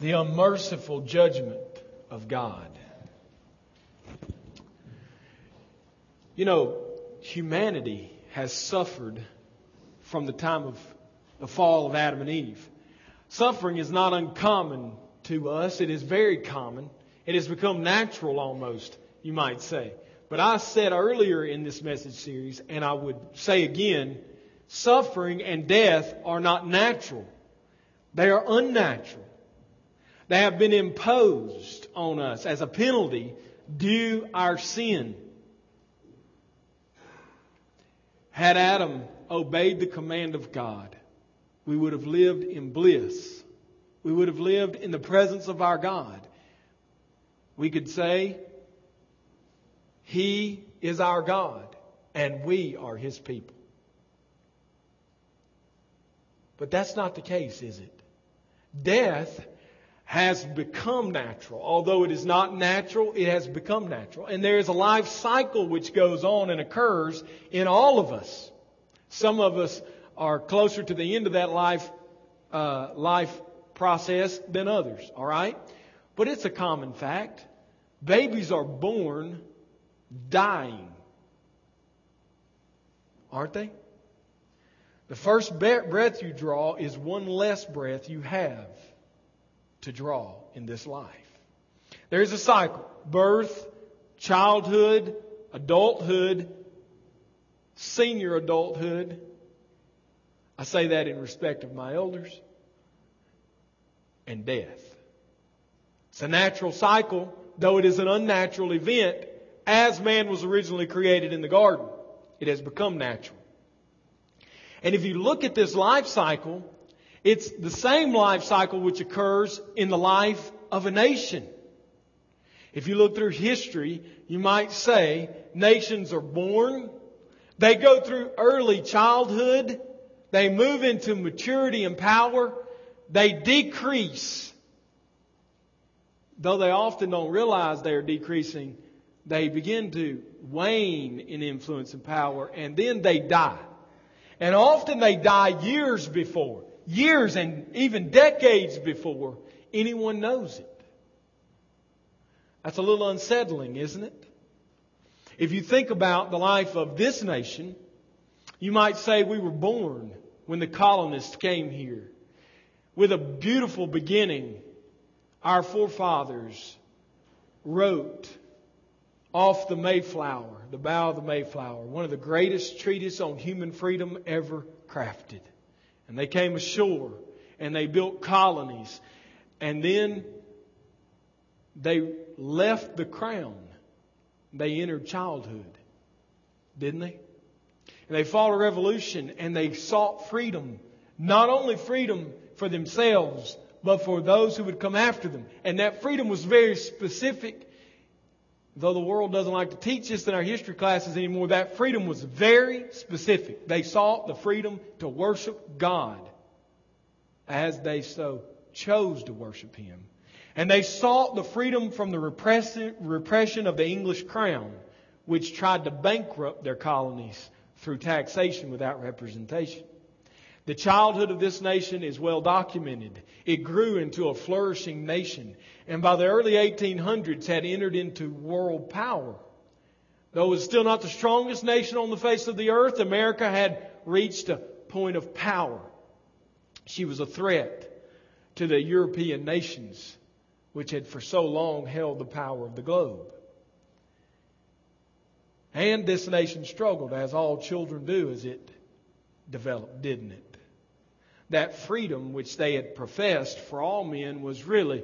the unmerciful judgment of God. You know, humanity has suffered from the time of the fall of Adam and Eve. Suffering is not uncommon to us, it is very common. It has become natural almost, you might say. But I said earlier in this message series, and I would say again, suffering and death are not natural. They are unnatural. They have been imposed on us as a penalty due our sin. Had Adam obeyed the command of God, we would have lived in bliss. We would have lived in the presence of our God. We could say, He is our God, and we are His people. But that's not the case, is it? Death has become natural. Although it is not natural, it has become natural. And there is a life cycle which goes on and occurs in all of us. Some of us are closer to the end of that life, uh, life process than others, alright? But it's a common fact. Babies are born dying. Aren't they? The first breath you draw is one less breath you have to draw in this life. There is a cycle birth, childhood, adulthood, senior adulthood. I say that in respect of my elders, and death. It's a natural cycle, though it is an unnatural event, as man was originally created in the garden. It has become natural. And if you look at this life cycle, it's the same life cycle which occurs in the life of a nation. If you look through history, you might say nations are born, they go through early childhood, they move into maturity and power, they decrease. Though they often don't realize they are decreasing, they begin to wane in influence and power, and then they die. And often they die years before years and even decades before anyone knows it. That's a little unsettling, isn't it? If you think about the life of this nation, you might say we were born when the colonists came here. With a beautiful beginning, our forefathers wrote off the Mayflower, the bow of the Mayflower, one of the greatest treatises on human freedom ever crafted. And they came ashore and they built colonies. And then they left the crown. They entered childhood, didn't they? And they fought a revolution and they sought freedom. Not only freedom for themselves, but for those who would come after them. And that freedom was very specific. Though the world doesn't like to teach this in our history classes anymore, that freedom was very specific. They sought the freedom to worship God as they so chose to worship Him. And they sought the freedom from the repression of the English crown, which tried to bankrupt their colonies through taxation without representation. The childhood of this nation is well documented. It grew into a flourishing nation, and by the early 1800s had entered into world power. Though it was still not the strongest nation on the face of the earth, America had reached a point of power. She was a threat to the European nations, which had for so long held the power of the globe. And this nation struggled, as all children do, as it developed, didn't it? That freedom which they had professed for all men was really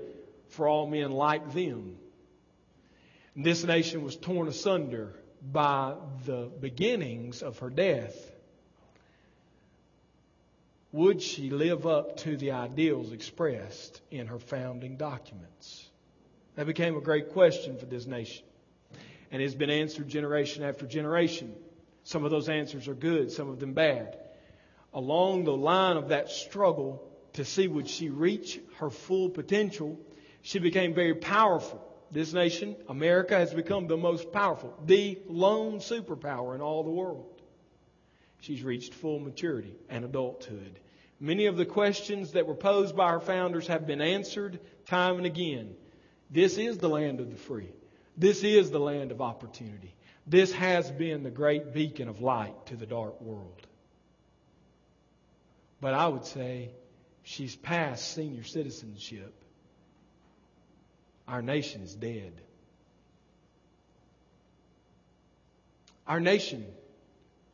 for all men like them. And this nation was torn asunder by the beginnings of her death. Would she live up to the ideals expressed in her founding documents? That became a great question for this nation. And has been answered generation after generation. Some of those answers are good, some of them bad along the line of that struggle to see would she reach her full potential, she became very powerful. This nation, America, has become the most powerful, the lone superpower in all the world. She's reached full maturity and adulthood. Many of the questions that were posed by our founders have been answered time and again. This is the land of the free. This is the land of opportunity. This has been the great beacon of light to the dark world. But I would say she's past senior citizenship. Our nation is dead. Our nation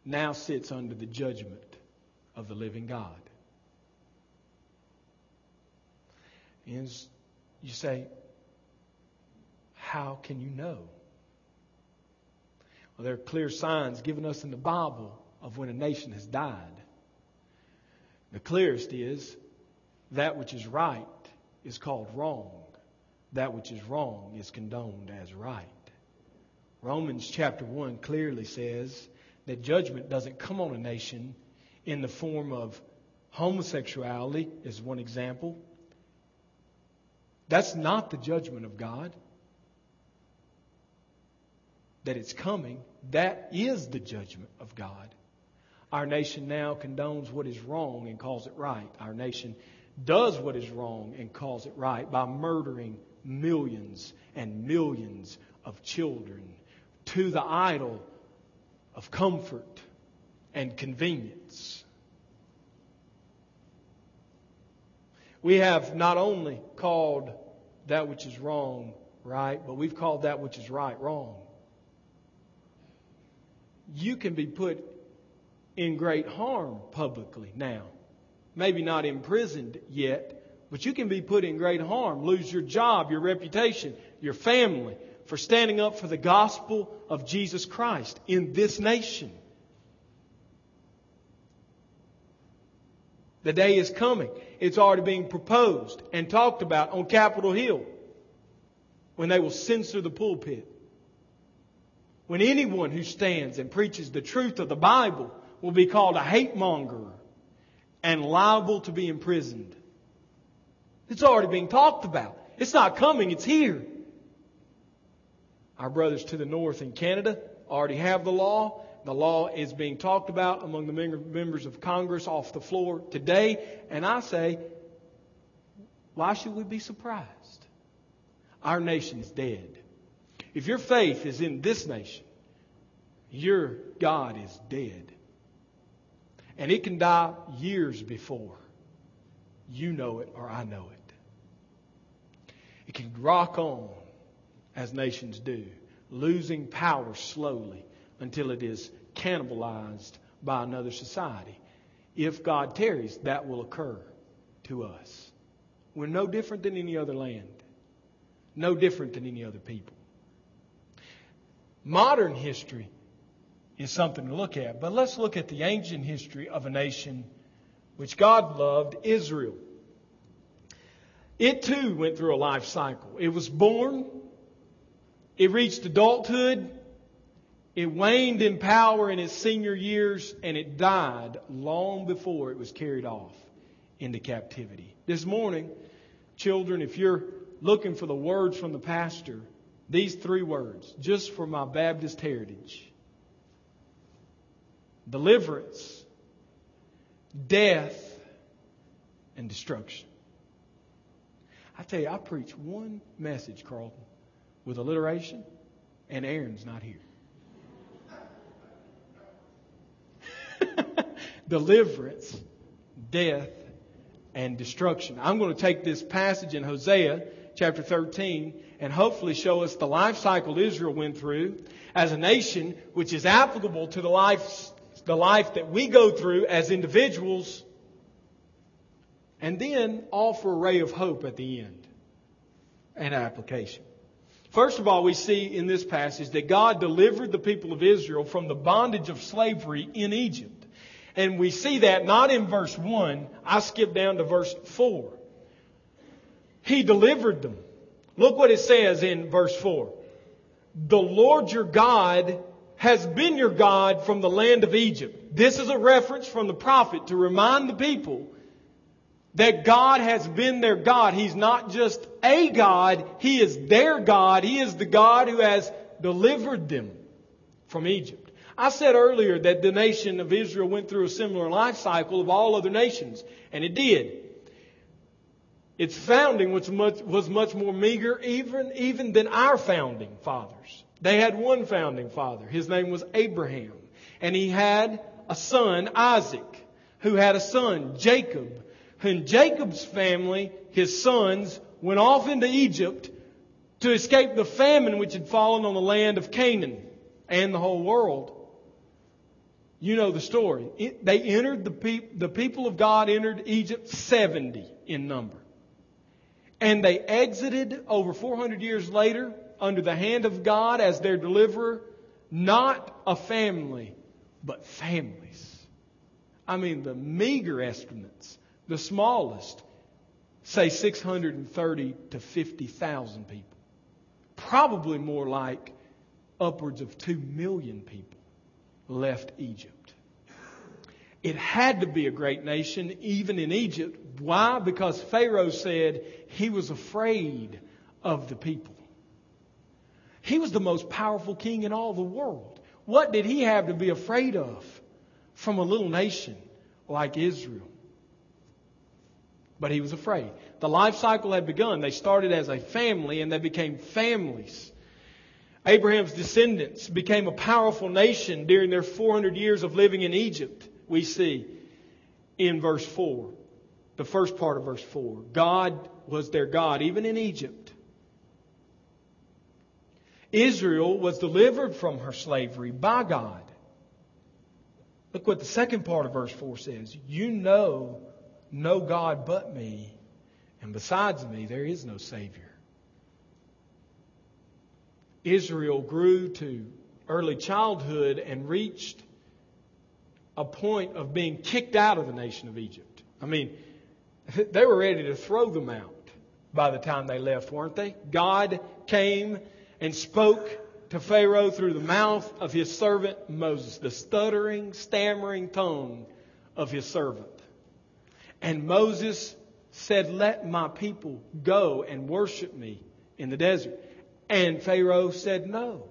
now sits under the judgment of the living God. And you say, How can you know? Well, there are clear signs given us in the Bible of when a nation has died. The clearest is that which is right is called wrong. That which is wrong is condoned as right. Romans chapter 1 clearly says that judgment doesn't come on a nation in the form of homosexuality, is one example. That's not the judgment of God. That it's coming, that is the judgment of God. Our nation now condones what is wrong and calls it right. Our nation does what is wrong and calls it right by murdering millions and millions of children to the idol of comfort and convenience. We have not only called that which is wrong right, but we've called that which is right wrong. You can be put in great harm publicly now. Maybe not imprisoned yet, but you can be put in great harm, lose your job, your reputation, your family for standing up for the gospel of Jesus Christ in this nation. The day is coming. It's already being proposed and talked about on Capitol Hill when they will censor the pulpit. When anyone who stands and preaches the truth of the Bible will be called a hate monger and liable to be imprisoned. It's already being talked about. It's not coming, it's here. Our brothers to the north in Canada already have the law. The law is being talked about among the members of Congress off the floor today. And I say, why should we be surprised? Our nation's dead. If your faith is in this nation, your God is dead. And it can die years before you know it or I know it. It can rock on as nations do, losing power slowly until it is cannibalized by another society. If God tarries, that will occur to us. We're no different than any other land, no different than any other people. Modern history is something to look at, but let's look at the ancient history of a nation which God loved, Israel. It too went through a life cycle. It was born, it reached adulthood, it waned in power in its senior years, and it died long before it was carried off into captivity. This morning, children, if you're looking for the words from the pastor, these three words, just for my Baptist heritage deliverance, death, and destruction. I tell you, I preach one message, Carlton, with alliteration, and Aaron's not here. Deliverance, death, and destruction. I'm going to take this passage in Hosea chapter 13 and hopefully show us the life cycle Israel went through as a nation, which is applicable to the life, the life that we go through as individuals and then offer a ray of hope at the end and application. First of all, we see in this passage that God delivered the people of Israel from the bondage of slavery in Egypt. And we see that not in verse 1. I skip down to verse 4. He delivered them. Look what it says in verse 4. The Lord your God has been your God from the land of Egypt. This is a reference from the prophet to remind the people that God has been their God. He's not just a God, He is their God. He is the God who has delivered them from Egypt. I said earlier that the nation of Israel went through a similar life cycle of all other nations, and it did. Its founding was much, was much more meager even, even than our founding fathers. They had one founding father. His name was Abraham. And he had a son, Isaac, who had a son, Jacob. And Jacob's family, his sons, went off into Egypt to escape the famine which had fallen on the land of Canaan and the whole world. You know the story. It, they entered the, pe- the people of God entered Egypt 70 in number. And they exited over 400 years later under the hand of God as their deliverer, not a family, but families. I mean, the meager estimates, the smallest, say 630 to 50,000 people. Probably more like upwards of 2 million people left Egypt. It had to be a great nation, even in Egypt. Why? Because Pharaoh said he was afraid of the people. He was the most powerful king in all the world. What did he have to be afraid of from a little nation like Israel? But he was afraid. The life cycle had begun. They started as a family and they became families. Abraham's descendants became a powerful nation during their 400 years of living in Egypt we see in verse 4, the first part of verse 4. God was their God, even in Egypt. Israel was delivered from her slavery by God. Look what the second part of verse 4 says. You know no God but me, and besides me, there is no Savior. Israel grew to early childhood and reached a point of being kicked out of the nation of Egypt. I mean, they were ready to throw them out by the time they left, weren't they? God came and spoke to Pharaoh through the mouth of his servant Moses, the stuttering, stammering tongue of his servant. And Moses said, Let my people go and worship me in the desert. And Pharaoh said no.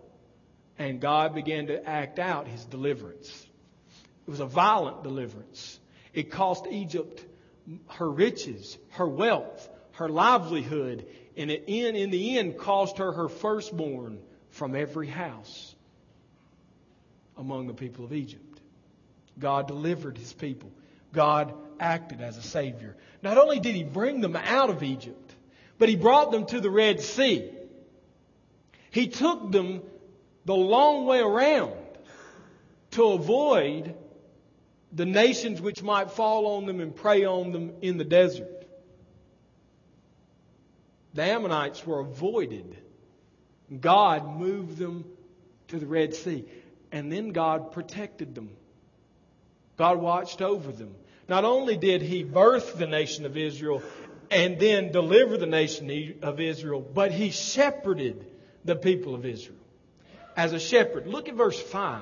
And God began to act out his deliverance. It was a violent deliverance. It cost Egypt her riches, her wealth, her livelihood, and it in, in the end caused her her firstborn from every house among the people of Egypt. God delivered his people. God acted as a Savior. Not only did he bring them out of Egypt, but he brought them to the Red Sea. He took them the long way around to avoid the nations which might fall on them and prey on them in the desert. The Ammonites were avoided. God moved them to the Red Sea. And then God protected them. God watched over them. Not only did He birth the nation of Israel and then deliver the nation of Israel, but He shepherded the people of Israel as a shepherd. Look at verse 5.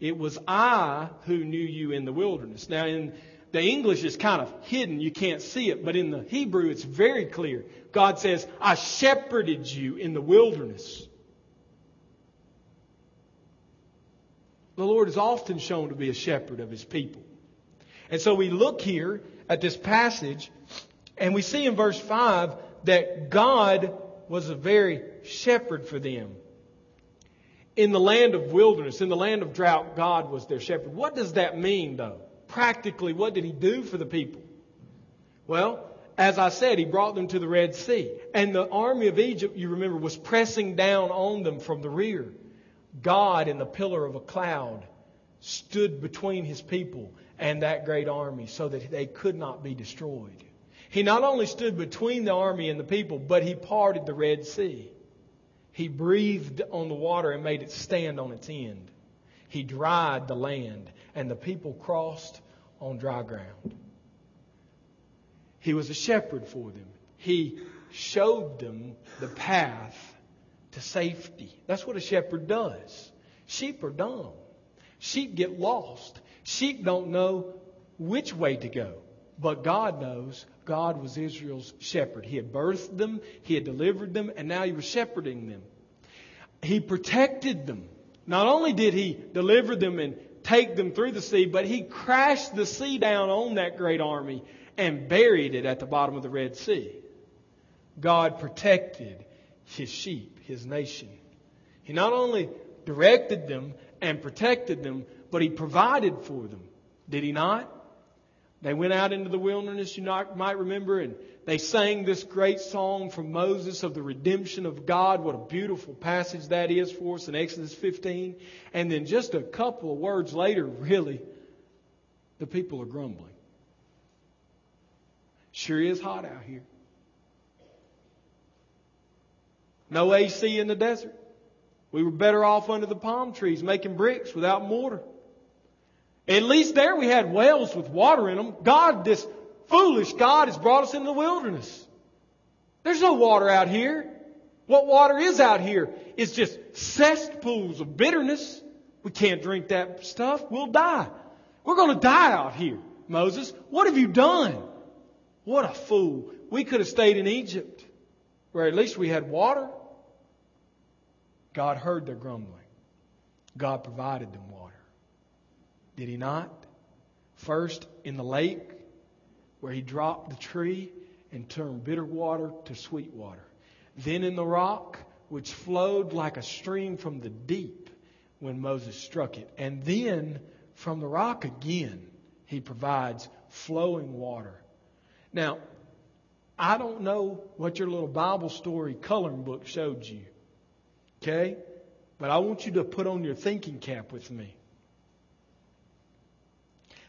It was I who knew you in the wilderness. Now, in the English is kind of hidden. You can't see it. But in the Hebrew, it's very clear. God says, I shepherded you in the wilderness. The Lord is often shown to be a shepherd of his people. And so we look here at this passage and we see in verse 5 that God was a very shepherd for them in the land of wilderness, in the land of drought, God was their shepherd. What does that mean, though? Practically, what did He do for the people? Well, as I said, He brought them to the Red Sea. And the army of Egypt, you remember, was pressing down on them from the rear. God, in the pillar of a cloud, stood between His people and that great army so that they could not be destroyed. He not only stood between the army and the people, but He parted the Red Sea. He breathed on the water and made it stand on its end. He dried the land, and the people crossed on dry ground. He was a shepherd for them. He showed them the path to safety. That's what a shepherd does. Sheep are dumb. Sheep get lost. Sheep don't know which way to go. But God knows God was Israel's shepherd. He had birthed them, He had delivered them, and now He was shepherding them. He protected them. Not only did he deliver them and take them through the sea, but he crashed the sea down on that great army and buried it at the bottom of the Red Sea. God protected his sheep, his nation. He not only directed them and protected them, but he provided for them. Did he not? They went out into the wilderness, you might remember, and they sang this great song from Moses of the redemption of God. What a beautiful passage that is for us in Exodus 15. And then just a couple of words later, really, the people are grumbling. Sure is hot out here. No AC in the desert. We were better off under the palm trees making bricks without mortar. At least there we had wells with water in them. God, this foolish God, has brought us into the wilderness. There's no water out here. What water is out here is just cesspools of bitterness. We can't drink that stuff. We'll die. We're going to die out here, Moses. What have you done? What a fool. We could have stayed in Egypt, where at least we had water. God heard their grumbling. God provided them water. Did he not? First in the lake, where he dropped the tree and turned bitter water to sweet water. Then in the rock, which flowed like a stream from the deep when Moses struck it. And then from the rock again, he provides flowing water. Now, I don't know what your little Bible story coloring book showed you. Okay? But I want you to put on your thinking cap with me.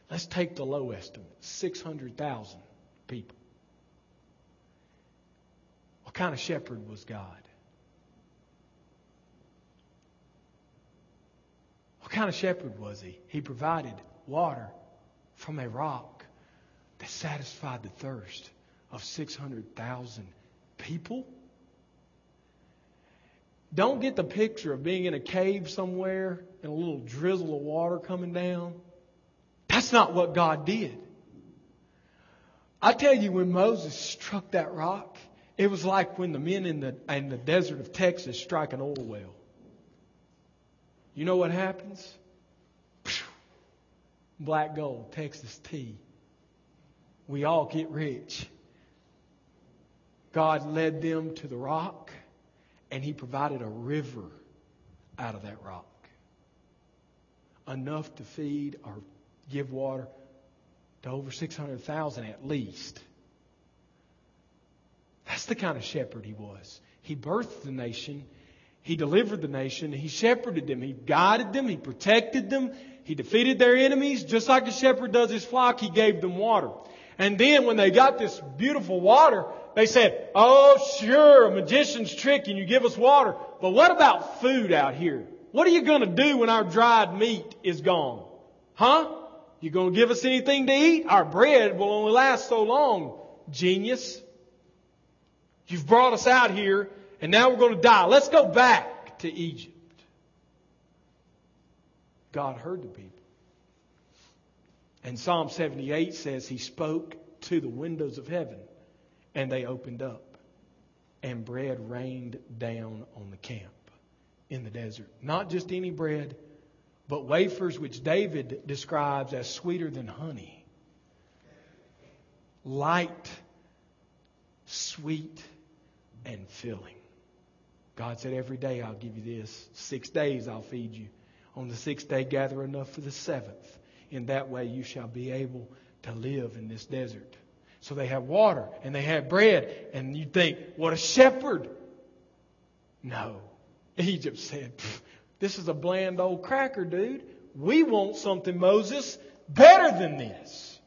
Let's take the low estimate 600,000 people. What kind of shepherd was God? What kind of shepherd was he? He provided water from a rock that satisfied the thirst of 600,000 people. Don't get the picture of being in a cave somewhere and a little drizzle of water coming down. That's not what God did. I tell you, when Moses struck that rock, it was like when the men in the, in the desert of Texas strike an oil well. You know what happens? Black gold, Texas tea. We all get rich. God led them to the rock, and He provided a river out of that rock. Enough to feed our give water to over 600,000 at least. That's the kind of shepherd he was. He birthed the nation. He delivered the nation. He shepherded them. He guided them. He protected them. He defeated their enemies. Just like a shepherd does his flock, he gave them water. And then when they got this beautiful water, they said, Oh, sure, a magician's trick and you give us water. But what about food out here? What are you going to do when our dried meat is gone? Huh? You going to give us anything to eat? Our bread will only last so long, genius. You've brought us out here and now we're going to die. Let's go back to Egypt. God heard the people. And Psalm 78 says he spoke to the windows of heaven and they opened up and bread rained down on the camp in the desert. Not just any bread, but wafers which David describes as sweeter than honey. Light, sweet, and filling. God said, Every day I'll give you this. Six days I'll feed you. On the sixth day, gather enough for the seventh. In that way, you shall be able to live in this desert. So they have water and they have bread. And you think, what a shepherd. No. Egypt said, this is a bland old cracker, dude. We want something, Moses, better than this.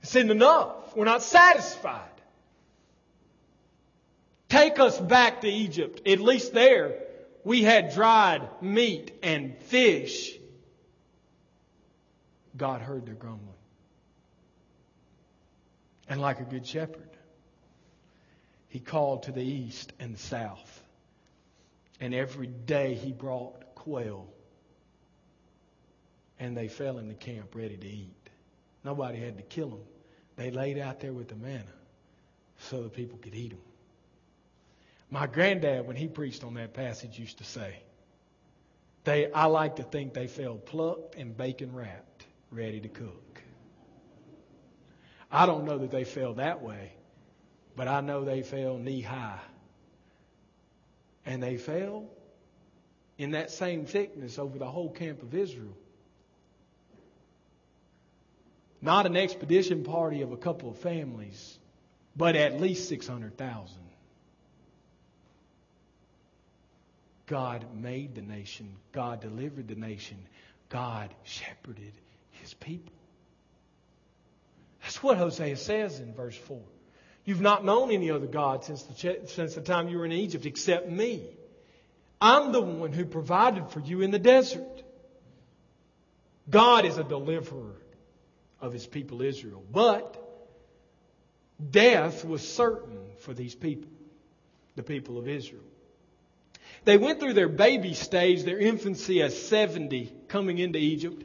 It's enough. We're not satisfied. Take us back to Egypt. At least there, we had dried meat and fish. God heard their grumbling. And like a good shepherd, he called to the east and the south and every day he brought quail. And they fell in the camp ready to eat. Nobody had to kill them. They laid out there with the manna so the people could eat them. My granddad, when he preached on that passage, used to say, They, I like to think they fell plucked and bacon wrapped, ready to cook. I don't know that they fell that way, but I know they fell knee high. And they fell in that same thickness over the whole camp of Israel. Not an expedition party of a couple of families, but at least 600,000. God made the nation. God delivered the nation. God shepherded his people. That's what Hosea says in verse 4. You've not known any other God since the, since the time you were in Egypt except me. I'm the one who provided for you in the desert. God is a deliverer of his people Israel. But death was certain for these people, the people of Israel. They went through their baby stage, their infancy as 70 coming into Egypt.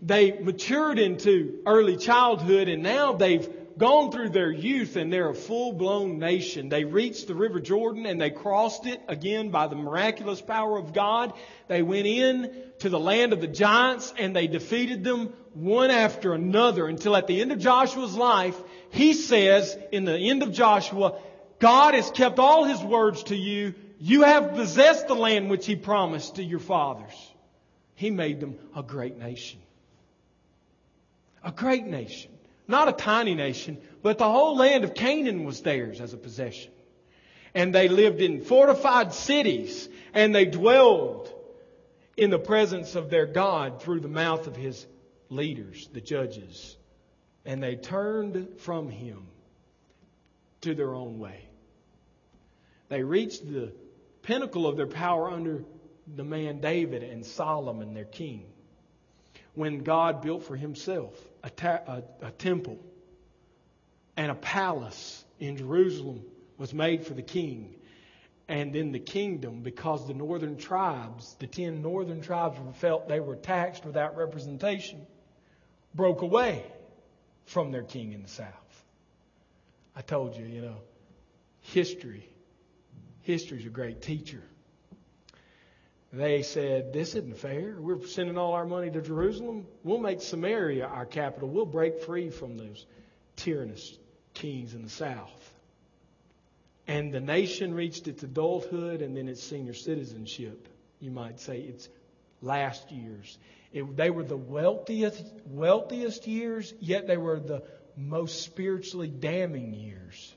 They matured into early childhood and now they've gone through their youth and they're a full blown nation. They reached the River Jordan and they crossed it again by the miraculous power of God. They went in to the land of the giants and they defeated them one after another until at the end of Joshua's life, he says in the end of Joshua, God has kept all his words to you. You have possessed the land which he promised to your fathers. He made them a great nation. A great nation. Not a tiny nation, but the whole land of Canaan was theirs as a possession. And they lived in fortified cities and they dwelled in the presence of their God through the mouth of his leaders, the judges. And they turned from him to their own way. They reached the pinnacle of their power under the man David and Solomon, their king, when God built for himself a, ta- a, a temple and a palace in Jerusalem was made for the king. And then the kingdom, because the northern tribes, the ten northern tribes felt they were taxed without representation, broke away from their king in the south. I told you, you know, history, history's a great teacher. They said, This isn't fair. We're sending all our money to Jerusalem. We'll make Samaria our capital. We'll break free from those tyrannous kings in the south. And the nation reached its adulthood and then its senior citizenship, you might say, its last years. It, they were the wealthiest, wealthiest years, yet they were the most spiritually damning years.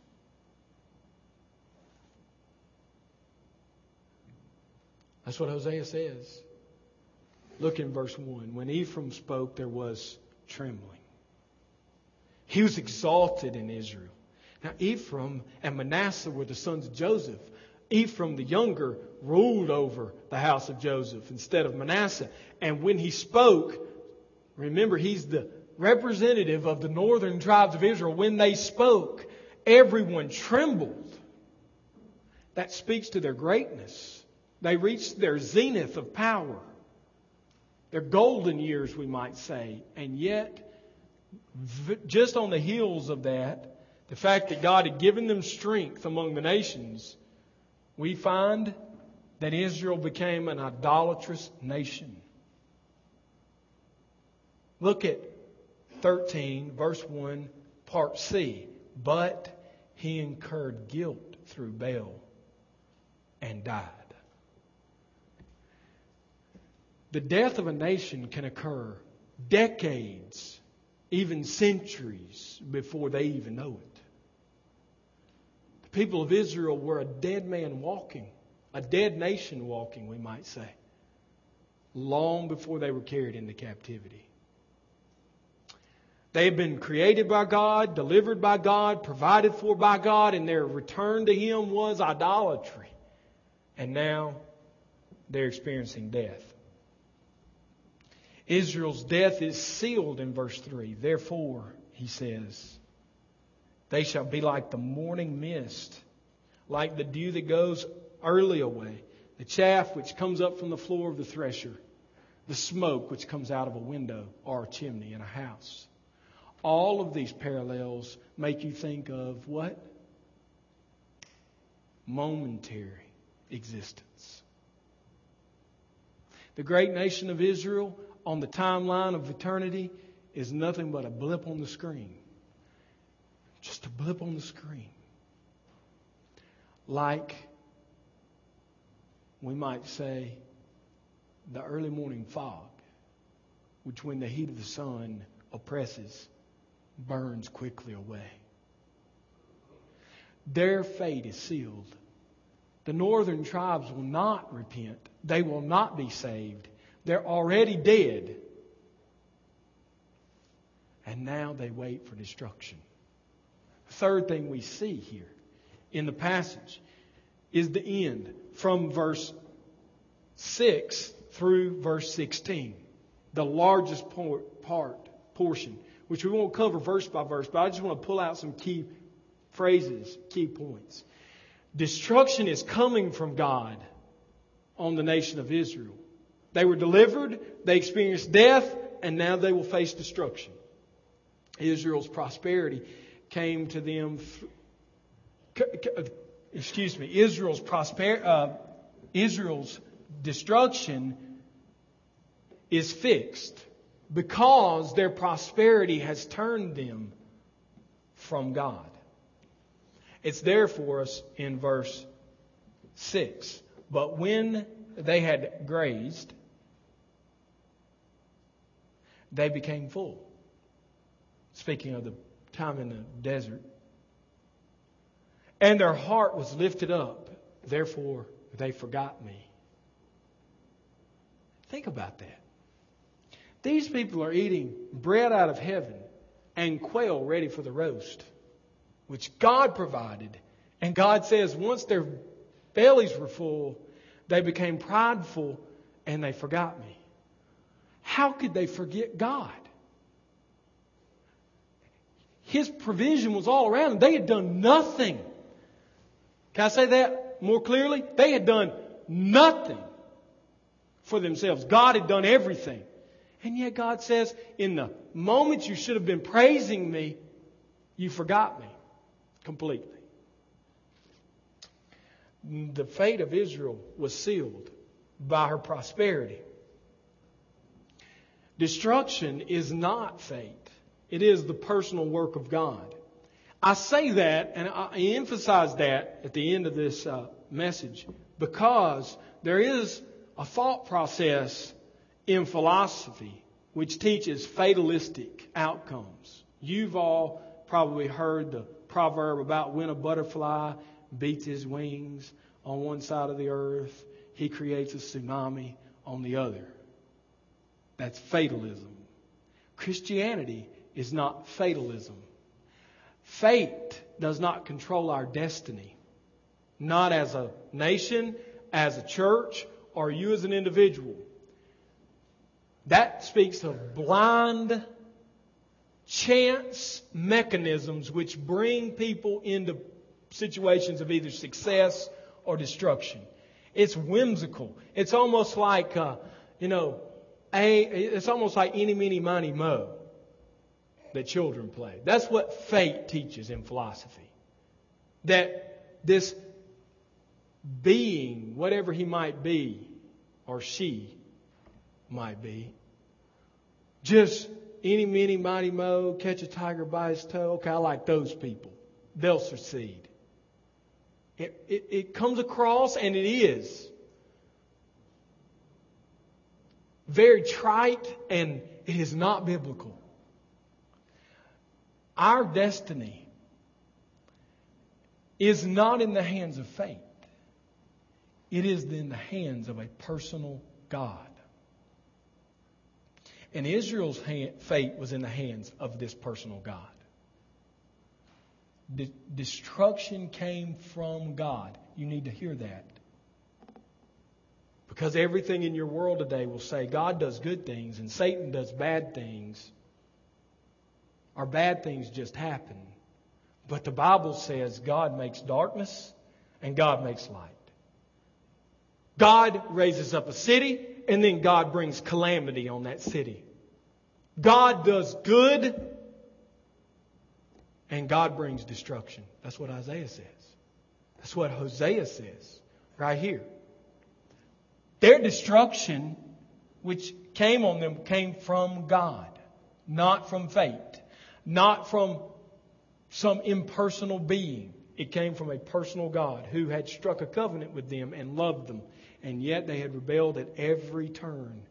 That's what Hosea says. Look in verse 1. When Ephraim spoke, there was trembling. He was exalted in Israel. Now, Ephraim and Manasseh were the sons of Joseph. Ephraim, the younger, ruled over the house of Joseph instead of Manasseh. And when he spoke, remember, he's the representative of the northern tribes of Israel. When they spoke, everyone trembled. That speaks to their greatness. They reached their zenith of power, their golden years, we might say. And yet, just on the heels of that, the fact that God had given them strength among the nations, we find that Israel became an idolatrous nation. Look at 13, verse 1, part C. But he incurred guilt through Baal and died. The death of a nation can occur decades, even centuries before they even know it. The people of Israel were a dead man walking, a dead nation walking, we might say, long before they were carried into captivity. They had been created by God, delivered by God, provided for by God, and their return to Him was idolatry. And now they're experiencing death. Israel's death is sealed in verse 3. Therefore, he says, they shall be like the morning mist, like the dew that goes early away, the chaff which comes up from the floor of the thresher, the smoke which comes out of a window or a chimney in a house. All of these parallels make you think of what? Momentary existence. The great nation of Israel on the timeline of eternity is nothing but a blip on the screen. Just a blip on the screen. Like we might say the early morning fog, which when the heat of the sun oppresses, burns quickly away. Their fate is sealed. The northern tribes will not repent. They will not be saved. They're already dead. And now they wait for destruction. Third thing we see here in the passage is the end from verse 6 through verse 16. The largest part, portion, which we won't cover verse by verse, but I just want to pull out some key phrases, key points. Destruction is coming from God on the nation of Israel. They were delivered, they experienced death, and now they will face destruction. Israel's prosperity came to them. Excuse me. Israel's prosper, uh, Israel's destruction is fixed because their prosperity has turned them from God. It's there for us in verse 6. But when they had grazed, they became full. Speaking of the time in the desert. And their heart was lifted up. Therefore, they forgot me. Think about that. These people are eating bread out of heaven and quail ready for the roast, which God provided. And God says once their bellies were full, they became prideful and they forgot me. How could they forget God? His provision was all around them. They had done nothing. Can I say that more clearly? They had done nothing for themselves. God had done everything. And yet God says, in the moments you should have been praising me, you forgot me completely. The fate of Israel was sealed by her prosperity. Destruction is not fate. It is the personal work of God. I say that and I emphasize that at the end of this uh, message because there is a thought process in philosophy which teaches fatalistic outcomes. You've all probably heard the proverb about when a butterfly beats his wings on one side of the earth, he creates a tsunami on the other. That's fatalism. Christianity is not fatalism. Fate does not control our destiny. Not as a nation, as a church, or you as an individual. That speaks of blind chance mechanisms which bring people into situations of either success or destruction. It's whimsical. It's almost like, uh, you know, a, it's almost like any, mini, money, mo that children play. That's what fate teaches in philosophy. That this being, whatever he might be, or she might be, just any, mini, mighty, mo, catch a tiger by his toe. Okay, I like those people. They'll succeed. It, it, it comes across, and it is very trite, and it is not biblical. Our destiny is not in the hands of fate. It is in the hands of a personal God. And Israel's fate was in the hands of this personal God. De- destruction came from God. You need to hear that. Because everything in your world today will say God does good things and Satan does bad things or bad things just happen. But the Bible says God makes darkness and God makes light. God raises up a city and then God brings calamity on that city. God does good and God brings destruction. That's what Isaiah says. That's what Hosea says right here. Their destruction which came on them came from God, not from fate, not from some impersonal being. It came from a personal God who had struck a covenant with them and loved them. And yet they had rebelled at every turn.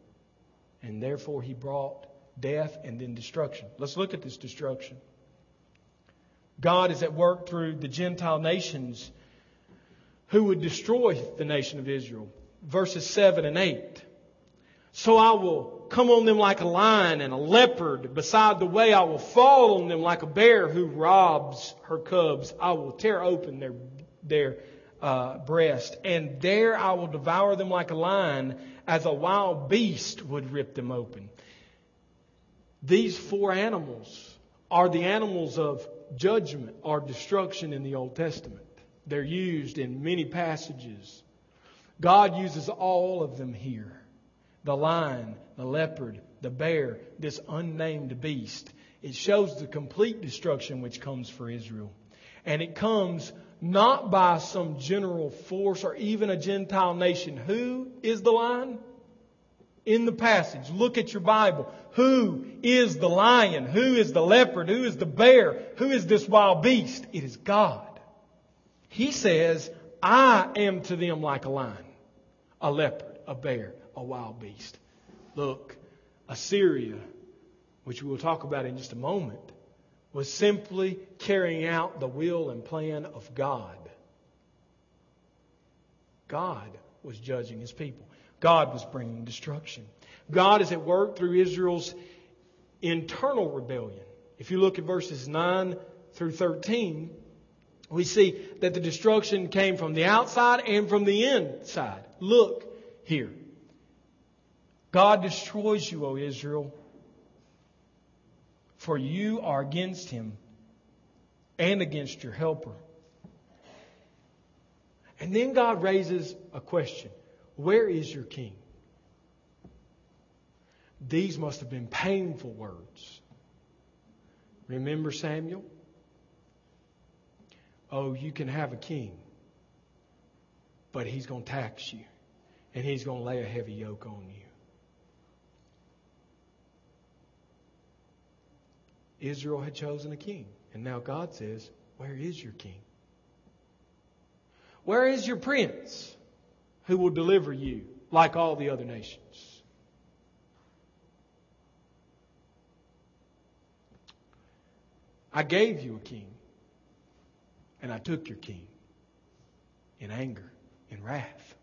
And therefore he brought death and then destruction. Let's look at this destruction. God is at work through the Gentile nations who would destroy the nation of Israel. Verses 7 and 8. So I will come on them like a lion and a leopard. Beside the way, I will fall on them like a bear who robs her cubs. I will tear open their, their uh, breast, and there I will devour them like a lion, as a wild beast would rip them open. These four animals are the animals of judgment or destruction in the Old Testament. They're used in many passages. God uses all of them here the lion, the leopard, the bear, this unnamed beast. It shows the complete destruction which comes for Israel. And it comes not by some general force or even a Gentile nation. Who is the lion? In the passage, look at your Bible. Who is the lion? Who is the leopard? Who is the bear? Who is this wild beast? It is God. He says, I am to them like a lion, a leopard, a bear, a wild beast. Look, Assyria, which we will talk about in just a moment, was simply carrying out the will and plan of God. God was judging his people. God was bringing destruction. God is at work through Israel's internal rebellion. If you look at verses 9 through 13, we see that the destruction came from the outside and from the inside. Look here. God destroys you, O Israel, for you are against him and against your helper. And then God raises a question Where is your king? These must have been painful words. Remember Samuel? Oh, you can have a king, but he's going to tax you, and he's going to lay a heavy yoke on you. Israel had chosen a king. And now God says, Where is your king? Where is your prince who will deliver you like all the other nations? I gave you a king, and I took your king in anger, in wrath.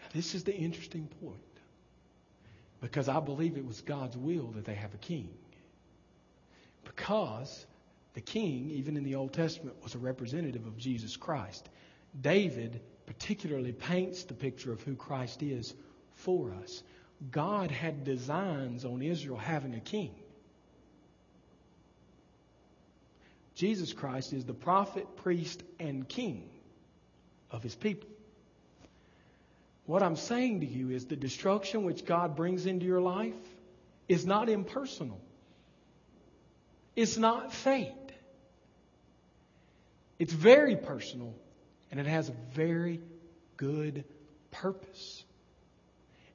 Now, this is the interesting point because I believe it was God's will that they have a king. Because the king, even in the Old Testament, was a representative of Jesus Christ. David particularly paints the picture of who Christ is for us. God had designs on Israel having a king. Jesus Christ is the prophet, priest, and king of his people. What I'm saying to you is the destruction which God brings into your life is not impersonal. It's not fate. It's very personal and it has a very good purpose.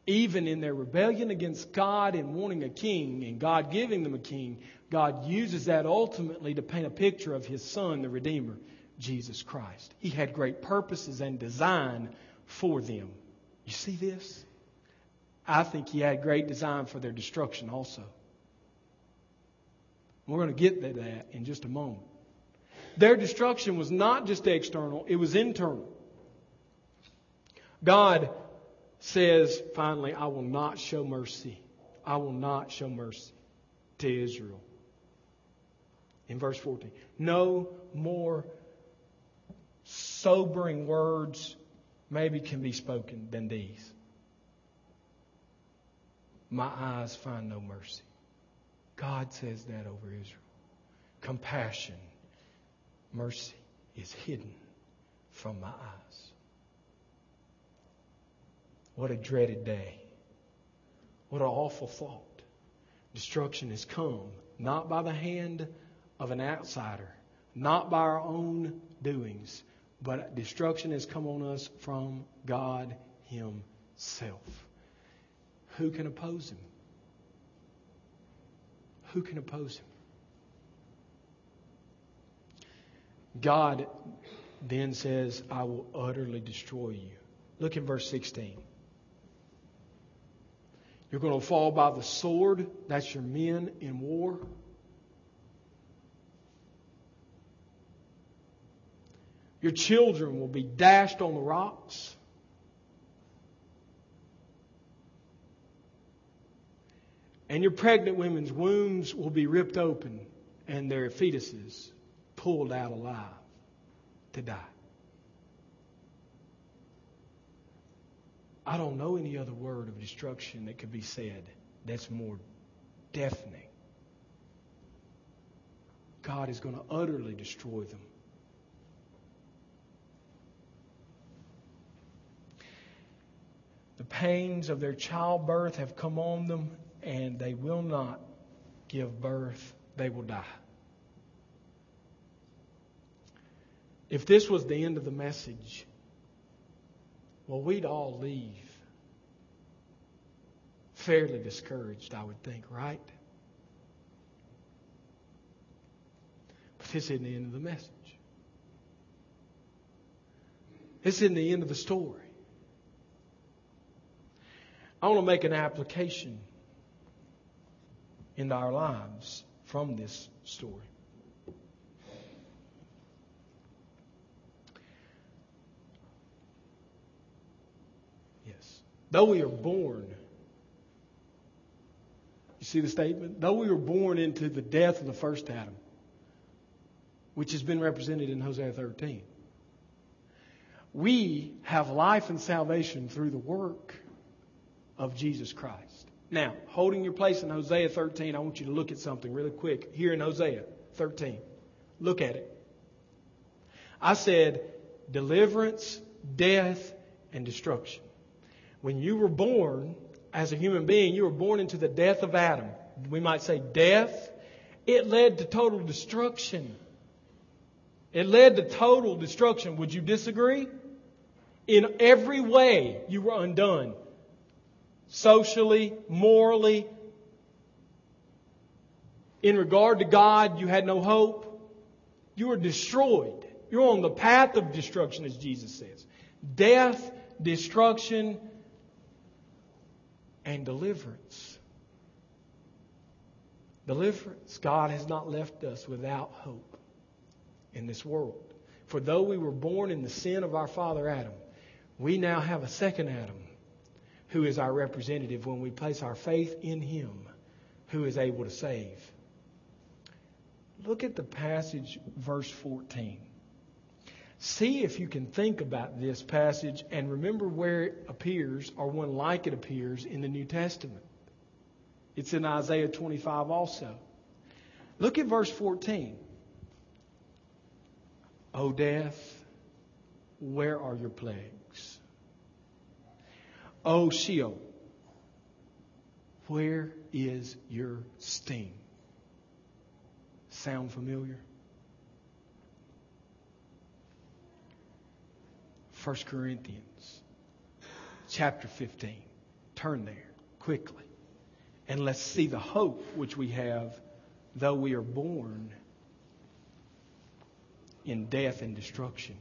Even in their rebellion against God and wanting a king and God giving them a king, God uses that ultimately to paint a picture of His Son, the Redeemer, Jesus Christ. He had great purposes and design for them. You see this? I think he had great design for their destruction also. We're going to get to that in just a moment. Their destruction was not just external, it was internal. God says, finally, I will not show mercy. I will not show mercy to Israel. In verse 14, no more sobering words maybe can be spoken than these. My eyes find no mercy. God says that over Israel. Compassion, mercy is hidden from my eyes. What a dreaded day. What an awful thought. Destruction has come not by the hand of an outsider, not by our own doings, but destruction has come on us from God Himself. Who can oppose him? Who can oppose him? God then says, I will utterly destroy you. Look at verse 16. You're going to fall by the sword. That's your men in war. Your children will be dashed on the rocks. And your pregnant women's wombs will be ripped open and their fetuses pulled out alive to die. I don't know any other word of destruction that could be said that's more deafening. God is going to utterly destroy them. The pains of their childbirth have come on them, and they will not give birth. They will die. If this was the end of the message, well, we'd all leave fairly discouraged, I would think, right? But this isn't the end of the message. This isn't the end of the story. I want to make an application into our lives from this story. Yes. Though we are born, you see the statement? Though we were born into the death of the first Adam, which has been represented in Hosea 13, we have life and salvation through the work of Jesus Christ. Now, holding your place in Hosea 13, I want you to look at something really quick here in Hosea 13. Look at it. I said deliverance, death, and destruction. When you were born as a human being, you were born into the death of Adam. We might say death. It led to total destruction. It led to total destruction. Would you disagree? In every way, you were undone socially, morally. In regard to God, you had no hope. You were destroyed. You're on the path of destruction, as Jesus says. Death, destruction, and deliverance. Deliverance. God has not left us without hope in this world. For though we were born in the sin of our father Adam, we now have a second Adam who is our representative when we place our faith in Him, who is able to save. Look at the passage, verse 14. See if you can think about this passage and remember where it appears or one like it appears in the New Testament. It's in Isaiah 25 also. Look at verse 14. O death, where are your plagues? O Sheol, where is your sting? Sound familiar? 1 Corinthians chapter 15. Turn there quickly. And let's see the hope which we have, though we are born in death and destruction.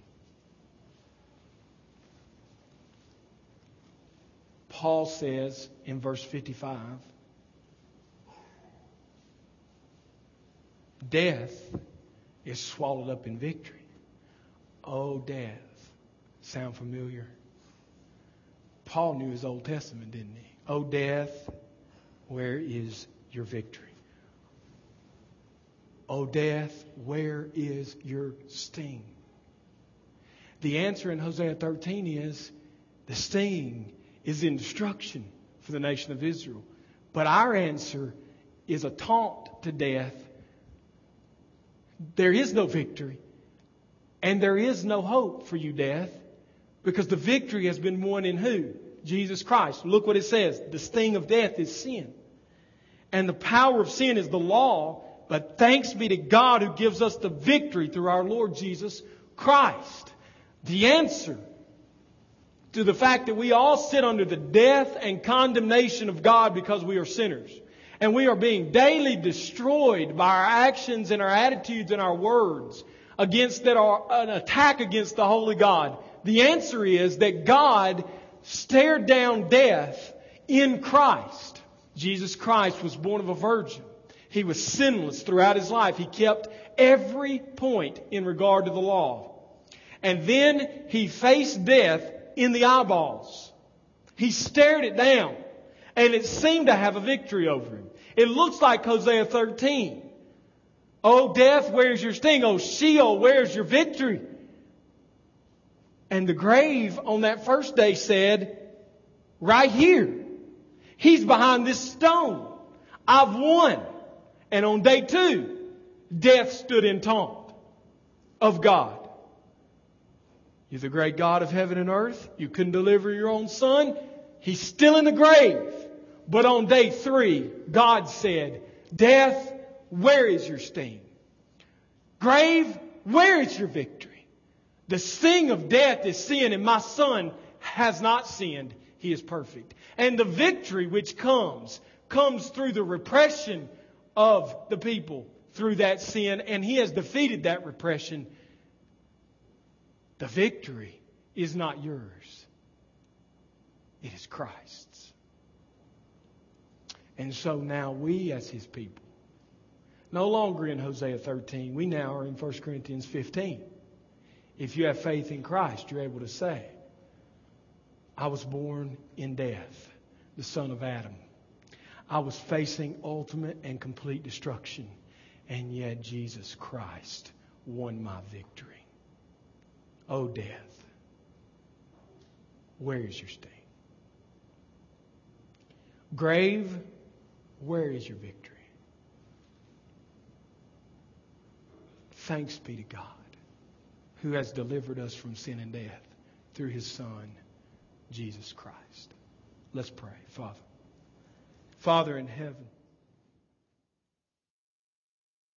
Paul says in verse 55 Death is swallowed up in victory. Oh, death. Sound familiar? Paul knew his Old Testament, didn't he? Oh, death, where is your victory? Oh, death, where is your sting? The answer in Hosea 13 is the sting is instruction for the nation of Israel. But our answer is a taunt to death. There is no victory. And there is no hope for you, death, because the victory has been won in who? Jesus Christ. Look what it says. The sting of death is sin. And the power of sin is the law, but thanks be to God who gives us the victory through our Lord Jesus Christ. The answer to the fact that we all sit under the death and condemnation of God because we are sinners. And we are being daily destroyed by our actions and our attitudes and our words against that are an attack against the Holy God. The answer is that God stared down death in Christ. Jesus Christ was born of a virgin. He was sinless throughout his life. He kept every point in regard to the law. And then he faced death in the eyeballs. He stared it down. And it seemed to have a victory over him. It looks like Hosea 13. Oh, death, where's your sting? Oh, Sheol, where's your victory? And the grave on that first day said, right here. He's behind this stone. I've won. And on day two, death stood in taunt of God. You're the great God of heaven and earth. You couldn't deliver your own son. He's still in the grave. But on day three, God said, Death, where is your sting? Grave, where is your victory? The sting of death is sin, and my son has not sinned. He is perfect. And the victory which comes, comes through the repression of the people through that sin, and he has defeated that repression. The victory is not yours, it is Christ's. And so now we, as his people, no longer in Hosea 13, we now are in 1 Corinthians 15. If you have faith in Christ, you're able to say, I was born in death, the son of Adam. I was facing ultimate and complete destruction. And yet Jesus Christ won my victory. Oh, death, where is your sting? Grave, where is your victory? Thanks be to God who has delivered us from sin and death through his Son, Jesus Christ. Let's pray. Father. Father in heaven.